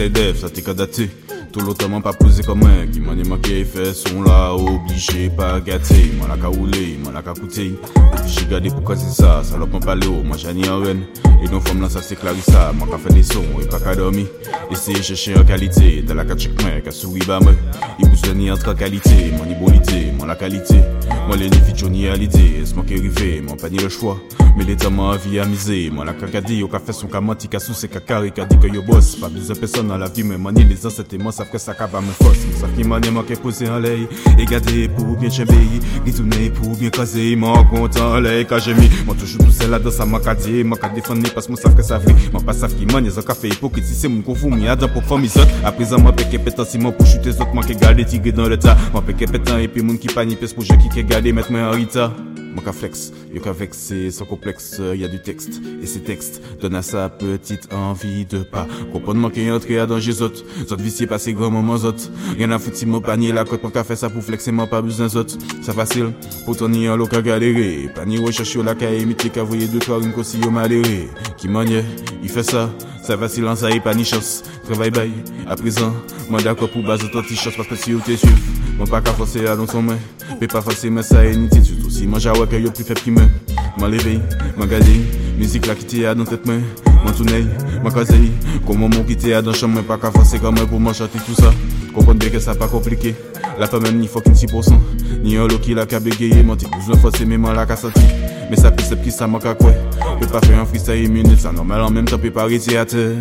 Stay dev, ça t'est qu'à dater. Tout l'automne pas posé comme un qui m'en est manqué fait son là obligé pas gâté moi la ka roulé moi la ka coûté j'ai gardé pourquoi c'est ça l'a pas parlé moi j'en ai en reine. Et nos femmes là ça c'est ça moi ka fait des sons et pas qu'à dormir. Essayer chercher en qualité. T'as la ka check moi ka souris ba moi. Il vous ni entre qualité. Moi ni bonité moi la qualité. Moi les ni ni à l'idée c'est moi qui arrivé moi pas ni le choix. Mais les dames m'a vie amusé moi la dit au café son ka menti ka sous c'est carré ka dit que yo boss pas besoin personne dans la vie mais ni les ancêtres moi ça fait ça kaba me force Ça qui m'a manqué poser en l'air. Et garder pour bien chambéry Ritourner pour bien caser Mon content l'air quand j'ai mis Moi toujours tout seul là dans ça m'a cadé M'a qu'à défendre parce que moi savent que ça vrai. Moi pas savent qui m'a n'y a café hypocrite. Si c'est mon confou m'y a dans pour former autres. À présent moi péché pétant si moi pour chuter autres Moi qui garder tigre dans le tas. Moi péché pétant et puis mon qui panique pour je qui garder mettre moi en retard mon ka flex, yo ka vexé, sans complexe, y a du texte. Et ces textes donnent à sa petite envie de pas comprendre manquer entrer à danger autres. Autres viciés passer grand moment. Rien à foutre si mon panier la côte, mon ka fait ça pour flexer, moi pas besoin d'autres. Ça facile, pour ton en l'eau ka galérer. Panier recherche la ka imiter, ka voyer deux trois une cosi yo maléré. Qui manier, il fait ça. Ça en ça, y pas ni chance. Travail bye, à présent, moi d'accord pour base autant t-shirt parce que si vous t'es suivi. Mon pas qu'à forcer à dans son main. Mais pas forcer, mais ça est inutile. Si moi j'ai que yo plus faible qui me. M'en levé, m'en gardé. Musique là qui à dans tête M'en tourné, m'en casé. Comment mon qui t'est à dans chambre, pas qu'à forcer comme pour m'en chanter tout. Comprendre bien que ça pas compliqué. La pas même ni fucking 6%. Ni un lot qui l'a bégayer. Mon petit besoin forcer, mais moi la sortir. Mais ça peut c'est qui ça manque à quoi? Peut pas faire un freestyle minute, ça normal temps, peut pas arrêter à terre.